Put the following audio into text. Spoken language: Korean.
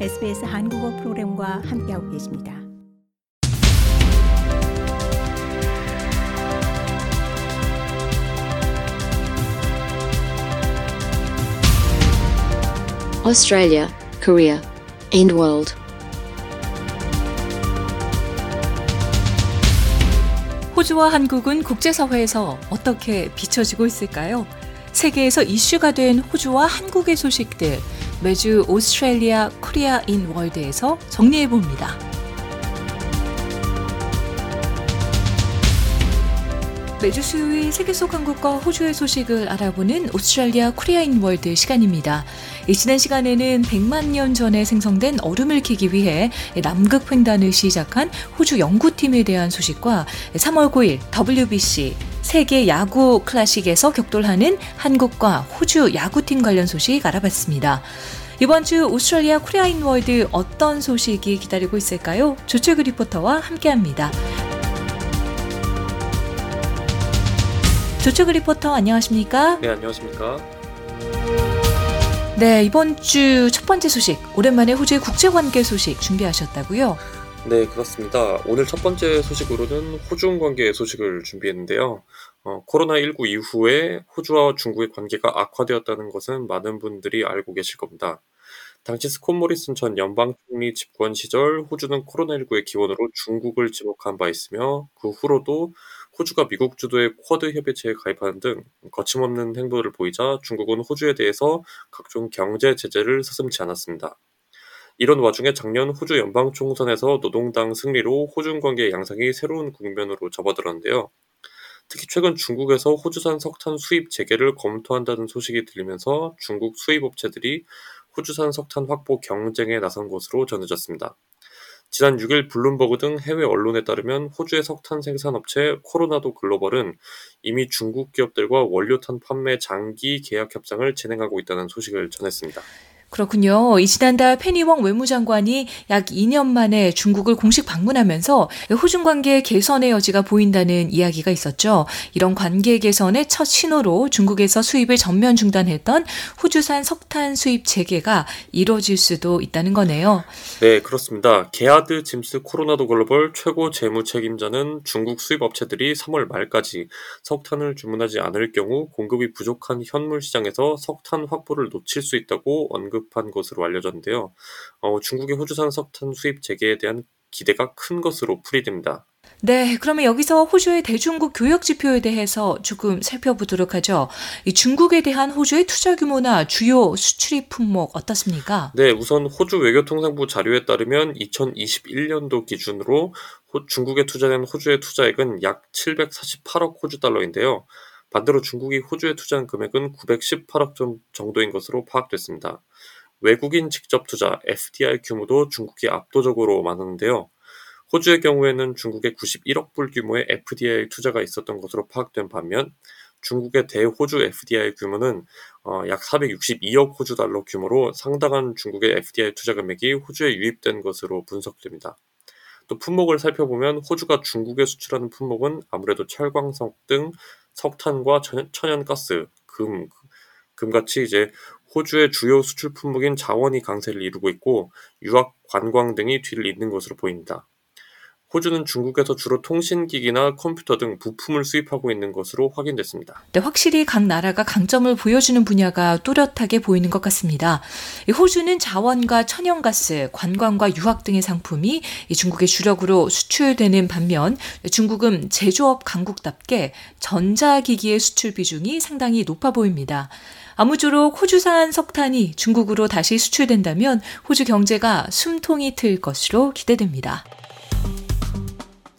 SBS 한국어 프로그램과 함께하고 계십니다. Australia, Korea, and world. 호주와 한국은 국제사회에서 어떻게 비춰지고 있을까요? 세계에서 이슈가 된 호주와 한국의 소식들 매주 Australia Korea in World에서 정리해 봅니다. 매주 수요일 세계 속 한국과 호주의 소식을 알아보는 Australia Korea in World 시간입니다. 지난 시간에는 100만 년 전에 생성된 얼음을 캐기 위해 남극 횡단을 시작한 호주 연구팀에 대한 소식과 3월 9일 WBC 세계 야구 클래식에서 격돌하는 한국과 호주 야구팀 관련 소식 알아봤습니다. 이번 주 Australia Korea in World 어떤 소식이 기다리고 있을까요? 조철규 리포터와 함께합니다. 조철규 리포터 안녕하십니까? 네, 안녕하십니까? 네, 이번 주 첫 번째 소식, 오랜만에 호주의 국제 관계 소식 준비하셨다고요? 네, 그렇습니다. 오늘 첫 번째 소식으로는 호중 관계 소식을 준비했는데요. 어, 코로나19 이후에 호주와 중국의 관계가 악화되었다는 것은 많은 분들이 알고 계실 겁니다. 당시 스콧 모리슨 전 연방 총리 집권 시절 호주는 코로나19의 기원으로 중국을 지목한 바 있으며 그 후로도 호주가 미국 주도의 쿼드 협의체에 가입하는 등 거침없는 행보를 보이자 중국은 호주에 대해서 각종 경제 제재를 서슴지 않았습니다. 이런 와중에 작년 호주 연방 총선에서 노동당 승리로 호중 관계 양상이 새로운 국면으로 접어들었는데요. 특히 최근 중국에서 호주산 석탄 수입 재개를 검토한다는 소식이 들리면서 중국 수입 업체들이 호주산 석탄 확보 경쟁에 나선 것으로 전해졌습니다. 지난 6일 블룸버그 등 해외 언론에 따르면 호주의 석탄 생산업체 코로나도 글로벌은 이미 중국 기업들과 원료탄 판매 장기 계약 협상을 진행하고 있다는 소식을 전했습니다. 그렇군요. 이 지난달 페니웡 외무장관이 약 2년 만에 중국을 공식 방문하면서 호중 관계 개선의 여지가 보인다는 이야기가 있었죠. 이런 관계 개선의 첫 신호로 중국에서 수입을 전면 중단했던 호주산 석탄 수입 재개가 이뤄질 수도 있다는 거네요. 네, 그렇습니다. 게하드 짐스 코로나도 글로벌 최고 재무 책임자는 중국 수입 업체들이 3월 말까지 석탄을 주문하지 않을 경우 공급이 부족한 현물 시장에서 석탄 확보를 놓칠 수 있다고 언급 언급한 것으로 알려졌는데요. 어, 중국의 호주산 석탄 수입 재개에 대한 기대가 큰 것으로 풀이됩니다. 네, 그러면 여기서 호주의 대중국 교역 지표에 대해서 조금 살펴보도록 하죠. 이 중국에 대한 호주의 투자 규모나 주요 수출입 품목 어떻습니까? 네, 우선 호주 외교통상부 자료에 따르면 2021년도 기준으로 호, 중국에 투자된 호주의 투자액은 약 748억 호주 달러인데요. 반대로 중국이 호주에 투자한 금액은 918억 정도인 것으로 파악됐습니다. 외국인 직접 투자 FDI 규모도 중국이 압도적으로 많았는데요. 호주의 경우에는 중국의 91억 불 규모의 FDI 투자가 있었던 것으로 파악된 반면 중국의 대호주 FDI 규모는 어, 약 462억 호주 달러 규모로 상당한 중국의 FDI 투자 금액이 호주에 유입된 것으로 분석됩니다. 또 품목을 살펴보면 호주가 중국에 수출하는 품목은 아무래도 철광석 등 석탄과 천연가스, 금, 금같이 이제 호주의 주요 수출 품목인 자원이 강세를 이루고 있고 유학, 관광 등이 뒤를 잇는 것으로 보입니다. 호주는 중국에서 주로 통신기기나 컴퓨터 등 부품을 수입하고 있는 것으로 확인됐습니다. 네, 확실히 각 나라가 강점을 보여주는 분야가 뚜렷하게 보이는 것 같습니다. 호주는 자원과 천연가스, 관광과 유학 등의 상품이 중국의 주력으로 수출되는 반면 중국은 제조업 강국답게 전자기기의 수출 비중이 상당히 높아 보입니다. 아무쪼록 호주산 석탄이 중국으로 다시 수출된다면 호주 경제가 숨통이 트일 것으로 기대됩니다.